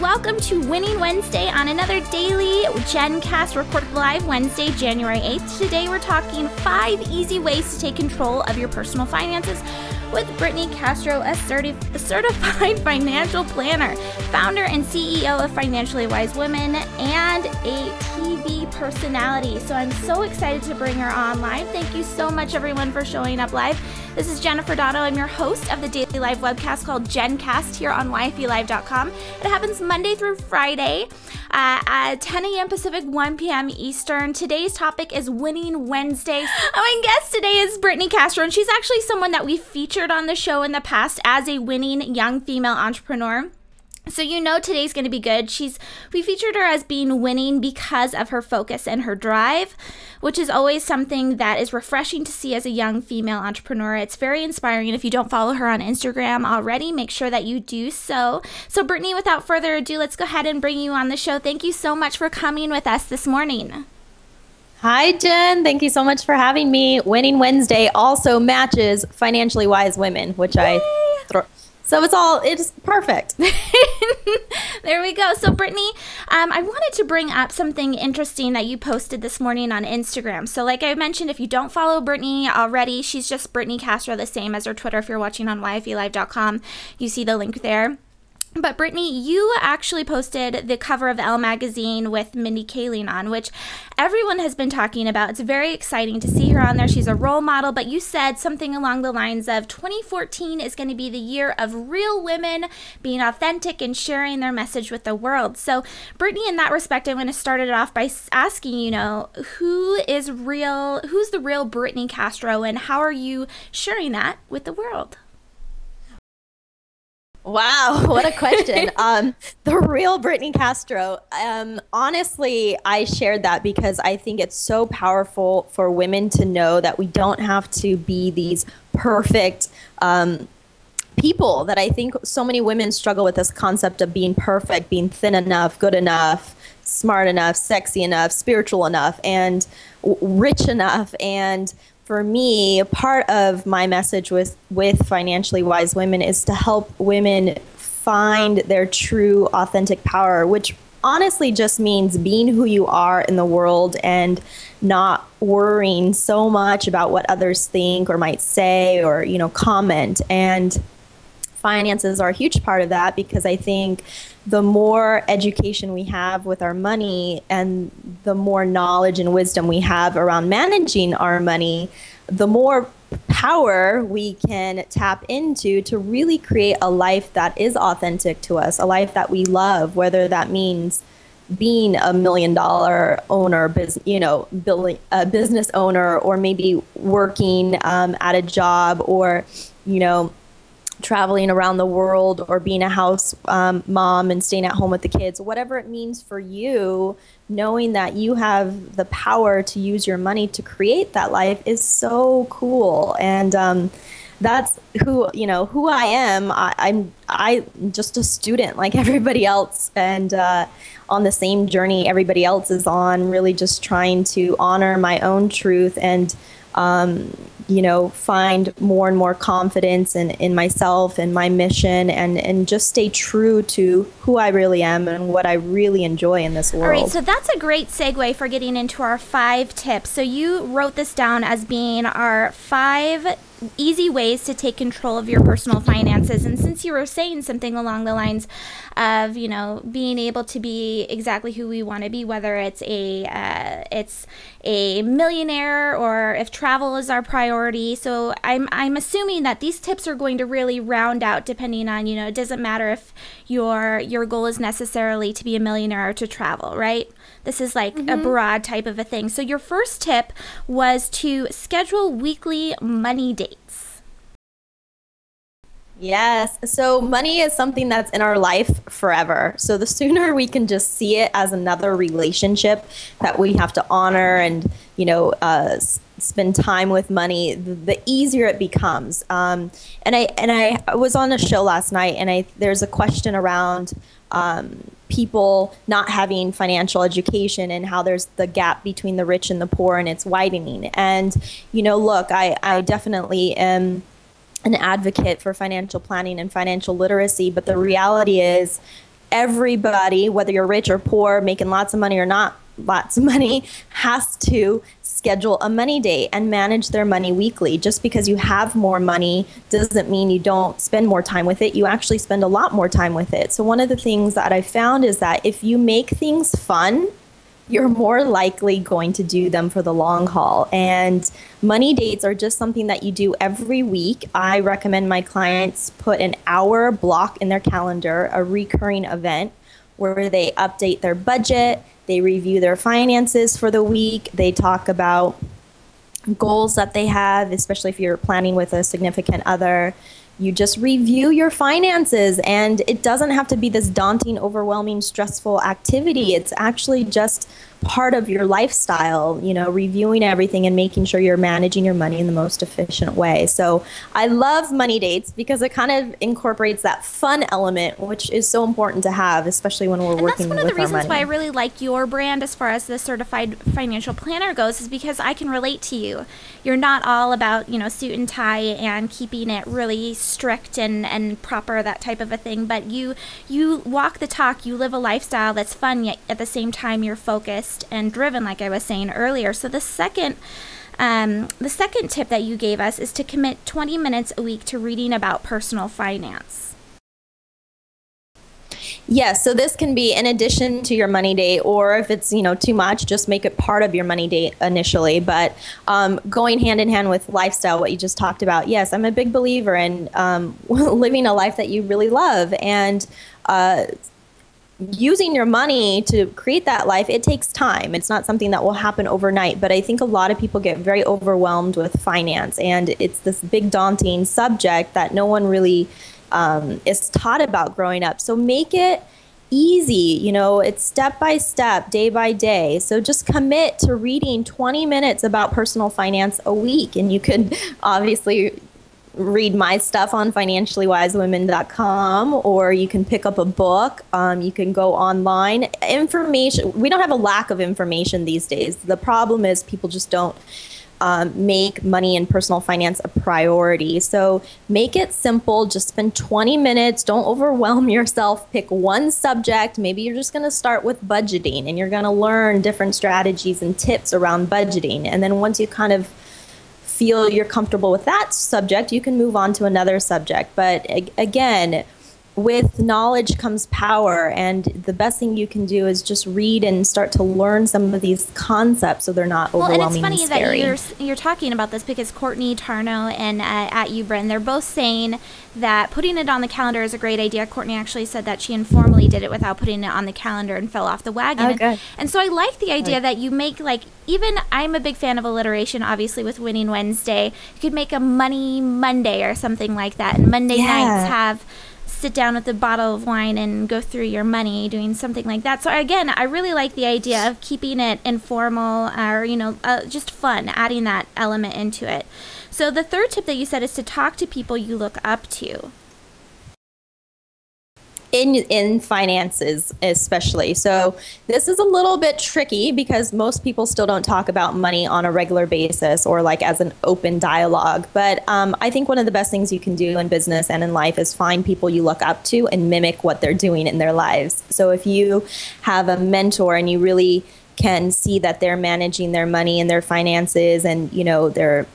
welcome to Winning Wednesday on another daily Jenn Cast recorded live Wednesday, January 8th. Today we're talking five easy ways to take control of your personal finances with Brittany Castro, a, certi- a certified financial planner, founder and CEO of Financially Wise Women, and a Personality. So I'm so excited to bring her on live. Thank you so much, everyone, for showing up live. This is Jennifer Dono. I'm your host of the daily live webcast called Jenn Cast here on YFELive.com. It happens Monday through Friday uh, at 10 a.m. Pacific, 1 p.m. Eastern. Today's topic is Winning Wednesday. My guest today is Brittany Castro, and she's actually someone that we featured on the show in the past as a winning young female entrepreneur. So you know today's going to be good. She's we featured her as being winning because of her focus and her drive, which is always something that is refreshing to see as a young female entrepreneur. It's very inspiring. If you don't follow her on Instagram already, make sure that you do so. So Brittany, without further ado, let's go ahead and bring you on the show. Thank you so much for coming with us this morning. Hi, Jen. Thank you so much for having me. Winning Wednesday also matches financially wise women, which Yay. I throw so it's all it's perfect. there we go. So Brittany, um, I wanted to bring up something interesting that you posted this morning on Instagram. So like I mentioned, if you don't follow Brittany already, she's just Brittany Castro, the same as her Twitter. If you're watching on YFELive.com, you see the link there. But Brittany, you actually posted the cover of Elle magazine with Mindy Kaling on, which everyone has been talking about. It's very exciting to see her on there. She's a role model, but you said something along the lines of 2014 is going to be the year of real women being authentic and sharing their message with the world. So, Brittany, in that respect, I'm going to start it off by asking, you know, who is real, who's the real Brittany Castro, and how are you sharing that with the world? Wow, what a question. um, the real Brittany Castro. Um, honestly, I shared that because I think it's so powerful for women to know that we don't have to be these perfect um, people. That I think so many women struggle with this concept of being perfect, being thin enough, good enough, smart enough, sexy enough, spiritual enough, and w- rich enough, and for me, part of my message with with financially wise women is to help women find their true authentic power, which honestly just means being who you are in the world and not worrying so much about what others think or might say or you know comment. And finances are a huge part of that because I think the more education we have with our money and the more knowledge and wisdom we have around managing our money, the more power we can tap into to really create a life that is authentic to us, a life that we love, whether that means being a million dollar owner, business, you know, building a business owner, or maybe working um, at a job, or you know, traveling around the world or being a house um, mom and staying at home with the kids, whatever it means for you, knowing that you have the power to use your money to create that life is so cool. And um, that's who you know who I am. I, am I'm just a student like everybody else, and uh, on the same journey everybody else is on. Really, just trying to honor my own truth and um, you know, find more and more confidence in, in myself and my mission and, and just stay true to who I really am and what I really enjoy in this world. All right, so that's a great segue for getting into our five tips. So you wrote this down as being our five easy ways to take control of your personal finances. And since you were saying something along the lines of, you know, being able to be exactly who we want to be, whether it's a uh, it's a millionaire or if travel is our priority. So I'm I'm assuming that these tips are going to really round out depending on, you know, it doesn't matter if your your goal is necessarily to be a millionaire or to travel, right? This is like mm-hmm. a broad type of a thing. So, your first tip was to schedule weekly money dates. Yes. So money is something that's in our life forever. So the sooner we can just see it as another relationship that we have to honor and, you know, uh, spend time with money, the easier it becomes. Um, and I and I was on a show last night, and I there's a question around um, people not having financial education and how there's the gap between the rich and the poor and it's widening. And, you know, look, I, I definitely am an advocate for financial planning and financial literacy, but the reality is, everybody, whether you're rich or poor, making lots of money or not lots of money, has to schedule a money date and manage their money weekly. Just because you have more money doesn't mean you don't spend more time with it. You actually spend a lot more time with it. So, one of the things that I found is that if you make things fun, you're more likely going to do them for the long haul. And money dates are just something that you do every week. I recommend my clients put an hour block in their calendar, a recurring event where they update their budget, they review their finances for the week, they talk about goals that they have, especially if you're planning with a significant other. You just review your finances and it doesn't have to be this daunting overwhelming stressful activity. It's actually just part of your lifestyle you know reviewing everything and making sure you're managing your money in the most efficient way so i love money dates because it kind of incorporates that fun element which is so important to have especially when we're working. and working that's one of the reasons why i really like your brand as far as the certified financial planner goes is because i can relate to you you're not all about you know suit and tie and keeping it really strict and, and proper, that type of a thing. But you you walk the talk. You live a lifestyle that's fun, yet at the same time you're focused and driven, like I was saying earlier. So the second. Um, the second tip that you gave us is to commit 20 minutes a week to reading about personal finance. Yes, so this can be in addition to your money date, or if it's you know too much, just make it part of your money date initially. But um, going hand in hand with lifestyle, what you just talked about. Yes, I'm a big believer in um, living a life that you really love and. Uh, using your money to create that life, it takes time. It's not something that will happen overnight. But I think a lot of people get very overwhelmed with finance, and it's this big, daunting subject that no one really um, is taught about growing up. So make it easy. You know, it's step by step, day by day. So just commit to reading 20 minutes about personal finance a week. And you could obviously read my stuff on financiallywisewomen.com or you can pick up a book. Um, you can go online. Information, we don't have a lack of information these days. The problem is people just don't um, make money and personal finance a priority. So make it simple. Just spend 20 minutes. Don't overwhelm yourself. Pick one subject. Maybe you're just going to start with budgeting and you're going to learn different strategies and tips around budgeting. And then once you kind of feel you're comfortable with that subject, you can move on to another subject. But again, with knowledge comes power and the best thing you can do is just read and start to learn some of these concepts so they're not overwhelming well, and it's funny that you're, you're talking about this because courtney tarnow and uh, at ubrin they're both saying that putting it on the calendar is a great idea courtney actually said that she informally did it without putting it on the calendar and fell off the wagon oh, good. and so i like the idea good. that you make like even i'm a big fan of alliteration obviously with winning wednesday you could make a money monday or something like that and monday yeah. nights have sit down with a bottle of wine and go through your money doing something like that. So again, I really like the idea of keeping it informal or you know uh, just fun, adding that element into it. So the third tip that you said is to talk to people you look up to in in finances especially. So this is a little bit tricky because most people still don't talk about money on a regular basis or like as an open dialogue. But um, i think one of the best things you can do in business and in life is find people you look up to and mimic what they're doing in their lives. So if you have a mentor and you really can see that they're managing their money and their finances and you know they're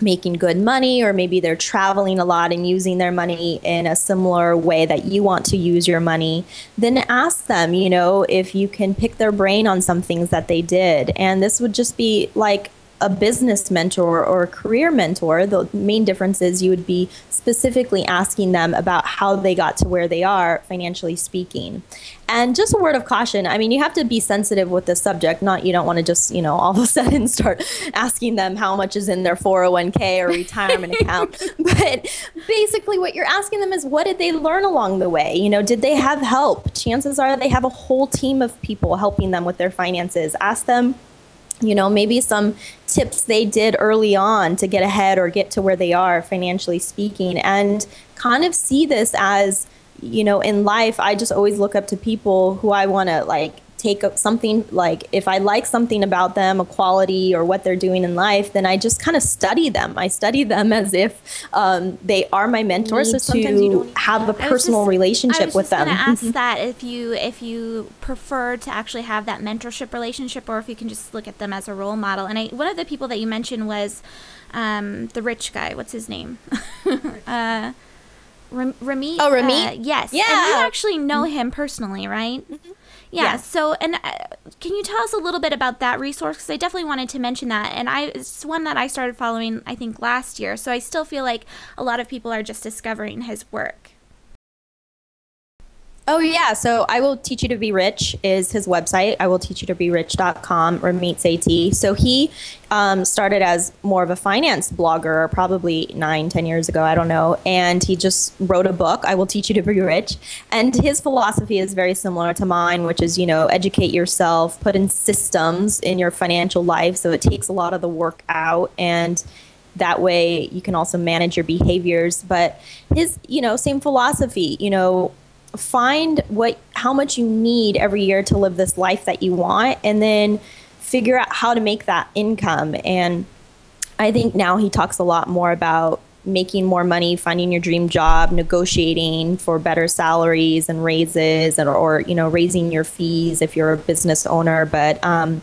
making good money or maybe they're traveling a lot and using their money in a similar way that you want to use your money then ask them you know if you can pick their brain on some things that they did. And this would just be like a business mentor or a career mentor, the main difference is you would be specifically asking them about how they got to where they are, financially speaking. And just a word of caution I mean, you have to be sensitive with the subject, not you don't want to just, you know, all of a sudden start asking them how much is in their 401k or retirement account. But basically, what you're asking them is what did they learn along the way? You know, did they have help? Chances are they have a whole team of people helping them with their finances. Ask them you know, maybe some tips they did early on to get ahead or get to where they are financially speaking, and kind of see this as, you know, in life, I just always look up to people who I want to like take something like if I like something about them, a quality or what they're doing in life, then I just kind of study them. I study them as if um, they are my mentors. So sometimes you don't have a personal just, relationship with them. I was ask mm-hmm. that if you if you prefer to actually have that mentorship relationship, or if you can just look at them as a role model. And I, one of the people that you mentioned was um, the rich guy. What's his name? uh, Ramit. Oh, Ramit. Uh, yes. Yeah. And you actually know him personally, right? Mm-hmm. Yeah, yeah. So, and uh, can you tell us a little bit about that resource? Because I definitely wanted to mention that, and I it's one that I started following, I think, last year. So I still feel like a lot of people are just discovering his work. Oh yeah, so I will teach you to be rich is his website. I will teach you to be rich.com or meets AT. So he um, started as more of a finance blogger, probably nine, ten years ago, I don't know. And he just wrote a book, I will teach you to be rich. And his philosophy is very similar to mine, which is, you know, educate yourself, put in systems in your financial life. So it takes a lot of the work out and that way you can also manage your behaviors but his you know same philosophy you know find what how much you need every year to live this life that you want and then figure out how to make that income. And i think now he talks a lot more about making more money finding your dream job negotiating for better salaries and raises and, or you know raising your fees if you're a business owner. But um,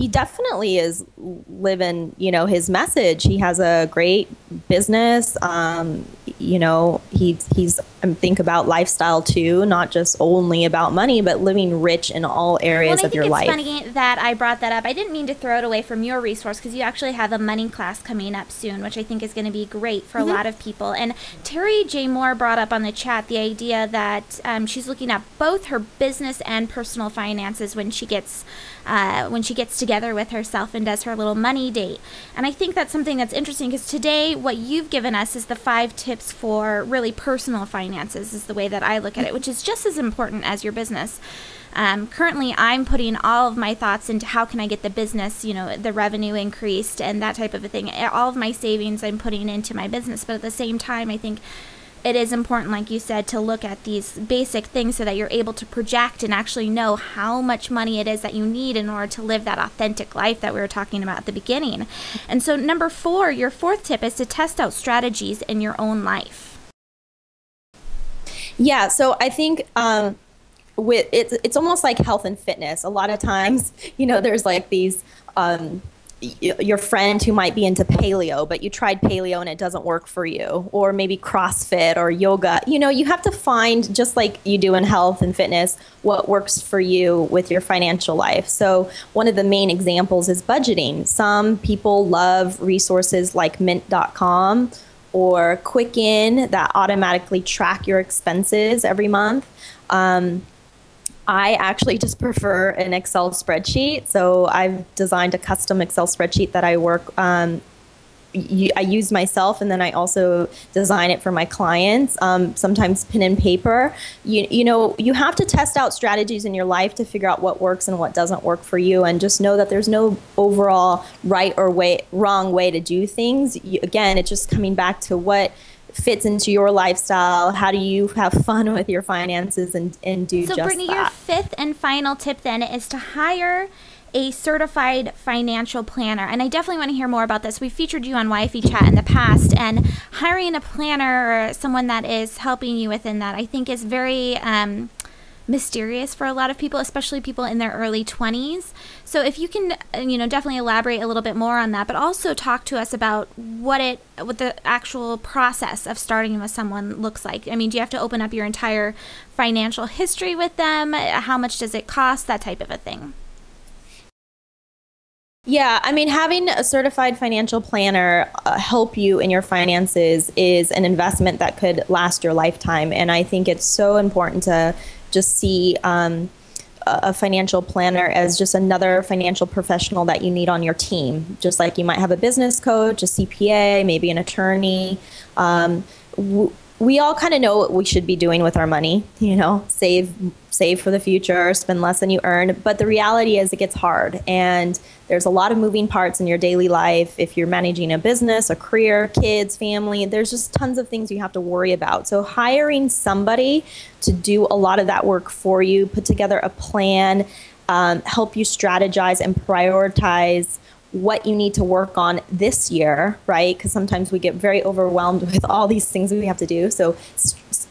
he definitely is living you know his message. He has a great business. Um, you know he's he's um, think about lifestyle too not just only about money but living rich in all areas well, of your life I think it's funny that i brought that up. I didn't mean to throw it away from your resource because you actually have a money class coming up soon which i think is going to be great for mm-hmm. a lot of people. And terry j. Moore brought up on the chat the idea that um, she's looking at both her business and personal finances when she gets uh, when she gets together with herself and does her little money date and i think that's something that's interesting because today what you've given us is the five tips for really personal finances, is the way that I look at it, which is just as important as your business. Um, currently, I'm putting all of my thoughts into how can I get the business, you know, the revenue increased and that type of a thing. All of my savings I'm putting into my business, but at the same time, I think it is important, like you said, to look at these basic things so that you're able to project and actually know how much money it is that you need in order to live that authentic life that we were talking about at the beginning. And so, number four, your fourth tip is to test out strategies in your own life. Yeah, so I think um, with it's it's almost like health and fitness. A lot of times, you know, there's like these um, your friend who might be into paleo, but you tried paleo and it doesn't work for you, or maybe CrossFit or yoga. You know, you have to find, just like you do in health and fitness, what works for you with your financial life. So, one of the main examples is budgeting. Some people love resources like mint.com or Quicken that automatically track your expenses every month. Um, I actually just prefer an Excel spreadsheet. So I've designed a custom Excel spreadsheet that I work. Um, I use myself, and then I also design it for my clients. Um, sometimes pen and paper. You you know you have to test out strategies in your life to figure out what works and what doesn't work for you, and just know that there's no overall right or way wrong way to do things. You, again, it's just coming back to what fits into your lifestyle? How do you have fun with your finances and, and do so just Brittany, that? your fifth and final tip then is to hire a certified financial planner. And I definitely want to hear more about this. We've featured you on YFE Chat in the past, and hiring a planner or someone that is helping you within that, I think, is very um, mysterious for a lot of people, especially people in their early 20s. So if you can, uh, you know, definitely elaborate a little bit more on that, but also talk to us about what it, what the actual process of starting with someone looks like. I mean, do you have to open up your entire financial history with them? How much does it cost? That type of a thing. Yeah, I mean, having a certified financial planner uh, help you in your finances is an investment that could last your lifetime. And I think it's so important to just see um, a financial planner as just another financial professional that you need on your team. Just like you might have a business coach, a CPA, maybe an attorney. Um, w- we all kind of know what we should be doing with our money. You know, save save for the future, spend less than you earn. But the reality is, it gets hard, and there's a lot of moving parts in your daily life. If you're managing a business, a career, kids, family, there's just tons of things you have to worry about. So hiring somebody to do a lot of that work for you, put together a plan um, help you strategize and prioritize what you need to work on this year, right? Because sometimes we get very overwhelmed with all these things we have to do. So,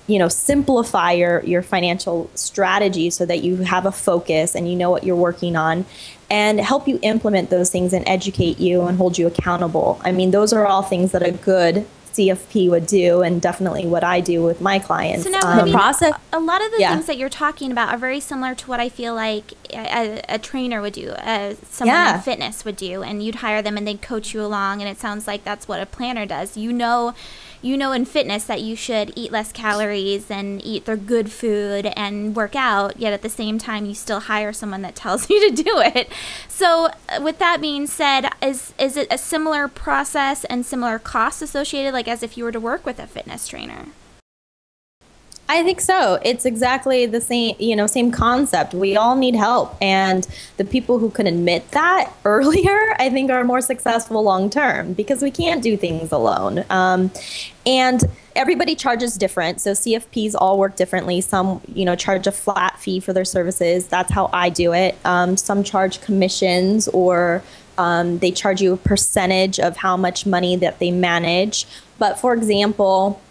you know, simplify your, your financial strategy so that you have a focus and you know what you're working on and help you implement those things and educate you and hold you accountable. I mean, those are all things that a good CFP would do, and definitely what I do with my clients. So now, um, I mean, process. A lot of the yeah. things that you're talking about are very similar to what I feel like a, a trainer would do, uh, someone yeah. in fitness would do, and you'd hire them and they'd coach you along. And it sounds like that's what a planner does. You know you know in fitness that you should eat less calories and eat the good food and work out, yet at the same time you still hire someone that tells you to do it. So, uh, with that being said, is is it a similar process and similar costs associated like as if you were to work with a fitness trainer? I think so. It's exactly the same, you know, same concept. We all need help, and the people who can admit that earlier, I think, are more successful long term because we can't do things alone. Um, and everybody charges different, so CFPs all work differently. Some, you know, charge a flat fee for their services. That's how I do it. Um, some charge commissions or um, they charge you a percentage of how much money that they manage. But for example,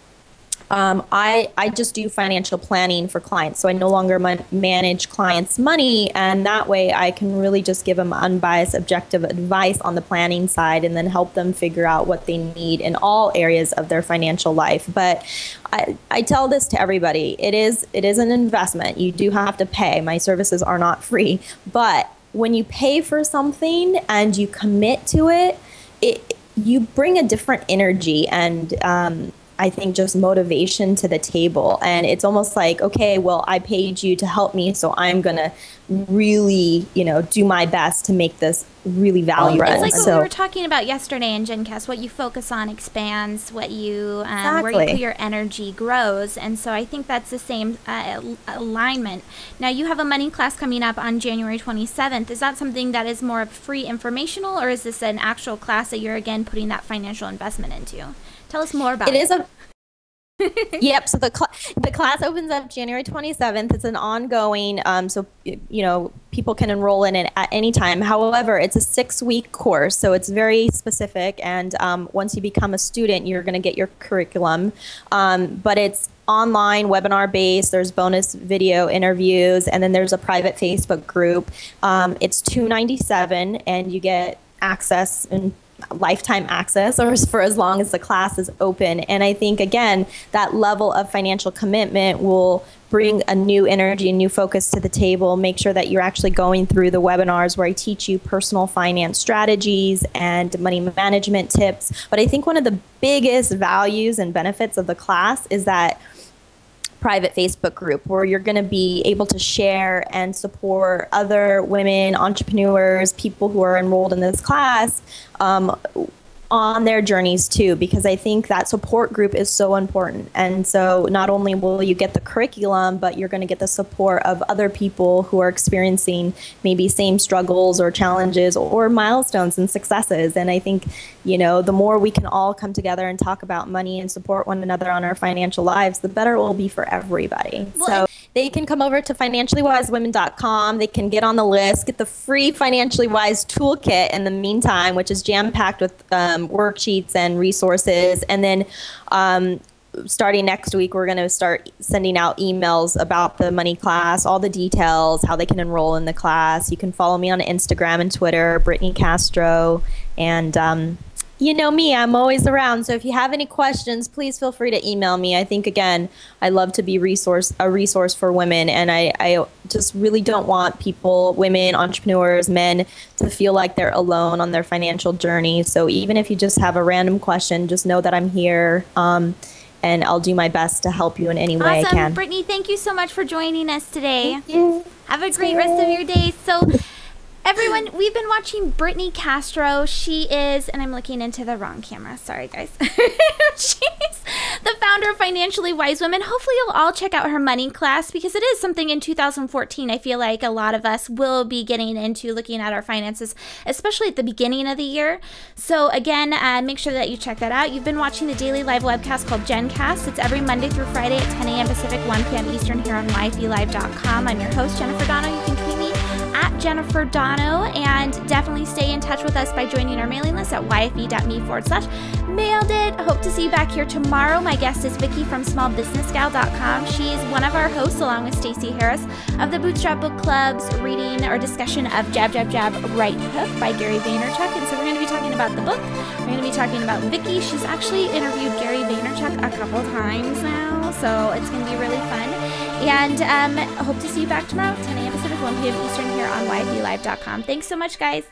um, I, I just do financial planning for clients. So I no longer man- manage clients' money. And that way I can really just give them unbiased, objective advice on the planning side and then help them figure out what they need in all areas of their financial life. But I, I tell this to everybody it is, it is an investment. You do have to pay. My services are not free. But when you pay for something and you commit to it, it you bring a different energy and um, I think, just motivation to the table. And it's almost like, okay, well, I paid you to help me, so I'm going to really, you know, do my best to make this really valuable. It's like what so, we were talking about yesterday in Jenn Cast. What you focus on expands. What you um, exactly. where you put your energy grows. And so I think that's the same uh, alignment. Now you have a money class coming up on January 27th. Is that something that is more of free informational, or is this an actual class that you're again putting that financial investment into? Tell us more about it. It is a yep. So the cl- the class opens up January 27th. It's an ongoing, um, so you know people can enroll in it at any time. However, it's a six week course, so it's very specific. And um, once you become a student, you're going to get your curriculum. Um, but it's online webinar based there's bonus video interviews and then there's a private facebook group um, it's 297 and you get access and lifetime access or for as long as the class is open. And I think, again, that level of financial commitment will bring a new energy and new focus to the table. Make sure that you're actually going through the webinars where I teach you personal finance strategies and money management tips. But I think one of the biggest values and benefits of the class is that private Facebook group where you're going to be able to share and support other women, entrepreneurs, people who are enrolled in this class um, on their journeys too, because I think that support group is so important. And so not only will you get the curriculum, but you're going to get the support of other people who are experiencing maybe same struggles or challenges or milestones and successes. And I think, you know, the more we can all come together and talk about money and support one another on our financial lives, the better it will be for everybody. Well, so they can come over to financiallywisewomen.com. They can get on the list, get the free Financially Wise toolkit in the meantime, which is jam packed with um, worksheets and resources. And then um, starting next week, we're going to start sending out emails about the money class, all the details, how they can enroll in the class. You can follow me on Instagram and Twitter, Brittany Castro. And um, you know me, I'm always around. So if you have any questions, please feel free to email me. I think again, I love to be resource a resource for women, and I, I just really don't want people, women, entrepreneurs, men, to feel like they're alone on their financial journey. So even if you just have a random question, just know that I'm here. Um, and I'll do my best to help you in any way awesome. I can. Brittany, thank you so much for joining us today. Have a great rest of your day. So Everyone, we've been watching Brittany Castro. She is, and I'm looking into the wrong camera. Sorry, guys. She's the founder of Financially Wise Women. Hopefully, you'll all check out her money class because it is something in 2014 I feel like a lot of us will be getting into looking at our finances, especially at the beginning of the year. So, again, uh, make sure that you check that out. You've been watching the daily live webcast called Jenn Cast. It's every Monday through Friday at 10 a.m. Pacific, 1 p.m. Eastern here on YFELive.com. I'm your host, Jennifer Dono. You can tweet me Jennifer Dono, and definitely stay in touch with us by joining our mailing list at yfe.me forward slash mailed it. Hope to see you back here tomorrow. My guest is Vicki from smallbusinessgal.com. She's one of our hosts, along with Stacey Harris of the Bootstrap Book Club's reading or discussion of Jab, Jab, Jab, Right Hook by Gary Vaynerchuk. And so we're going to be talking about the book. We're going to be talking about Vicki. She's actually interviewed Gary Vaynerchuk a couple times now, so it's going to be really fun. And um, hope to see you back tomorrow, 10 a.m. Pacific, 1 p.m. Eastern here on YFELive.com. Thanks so much, guys.